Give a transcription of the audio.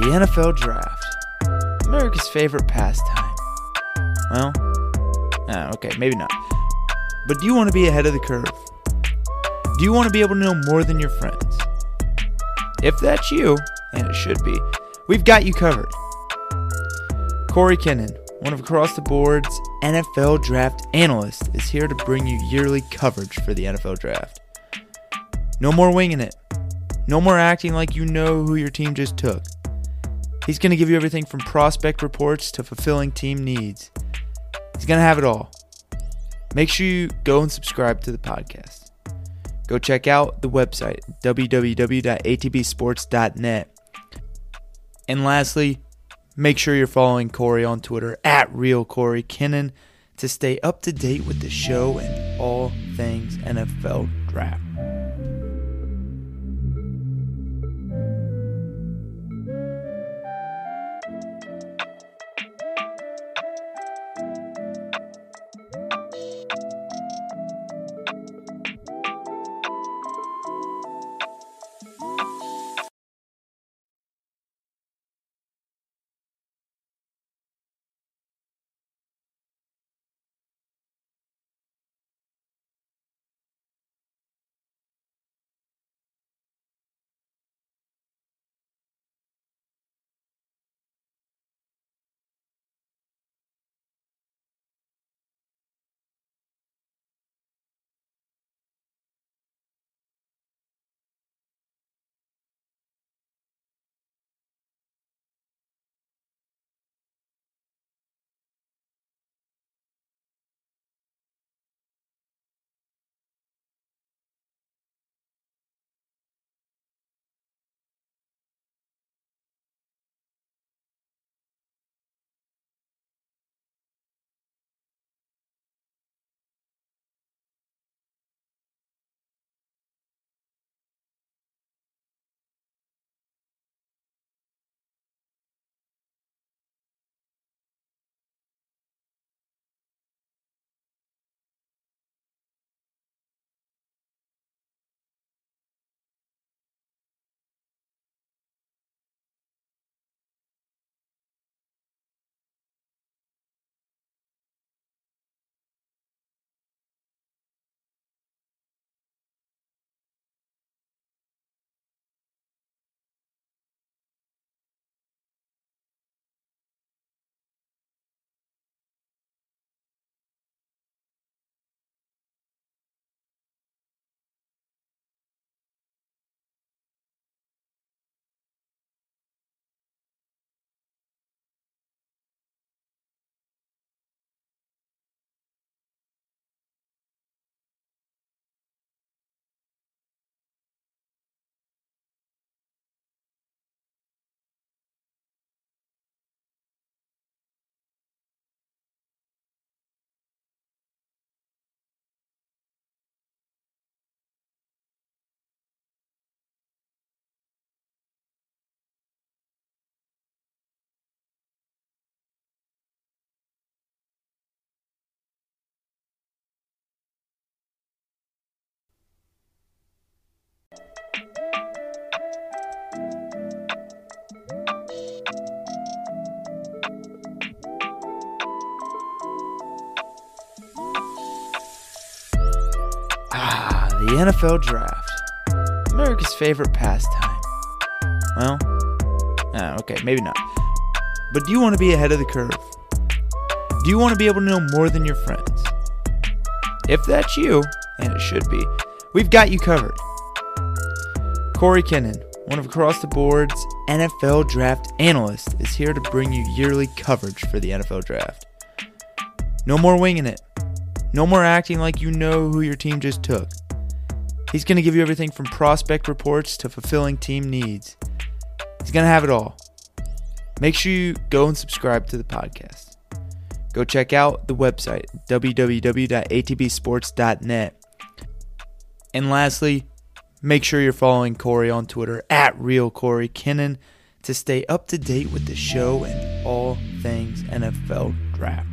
the NFL Draft. America's favorite pastime. Well, ah, okay, maybe not. But do you want to be ahead of the curve? Do you want to be able to know more than your friends? If that's you, and it should be, we've got you covered. Corey Kinnan, one of Across the Board's NFL draft analysts, is here to bring you yearly coverage for the NFL draft. No more winging it. No more acting like you know who your team just took. He's going to give you everything from prospect reports to fulfilling team needs. He's going to have it all. Make sure you go and subscribe to the podcast. Go check out the website, www.atbsports.net. And lastly, make sure you're following Corey on Twitter at Real to stay up to date with the show and all things NFL draft. The NFL Draft. America's favorite pastime. Well, ah, okay, maybe not. But do you want to be ahead of the curve? Do you want to be able to know more than your friends? If that's you, and it should be, we've got you covered. Corey Kinnan, one of Across the Board's NFL draft analysts, is here to bring you yearly coverage for the NFL draft. No more winging it. No more acting like you know who your team just took. He's going to give you everything from prospect reports to fulfilling team needs. He's going to have it all. Make sure you go and subscribe to the podcast. Go check out the website, www.atbsports.net. And lastly, make sure you're following Corey on Twitter at Real to stay up to date with the show and all things NFL draft.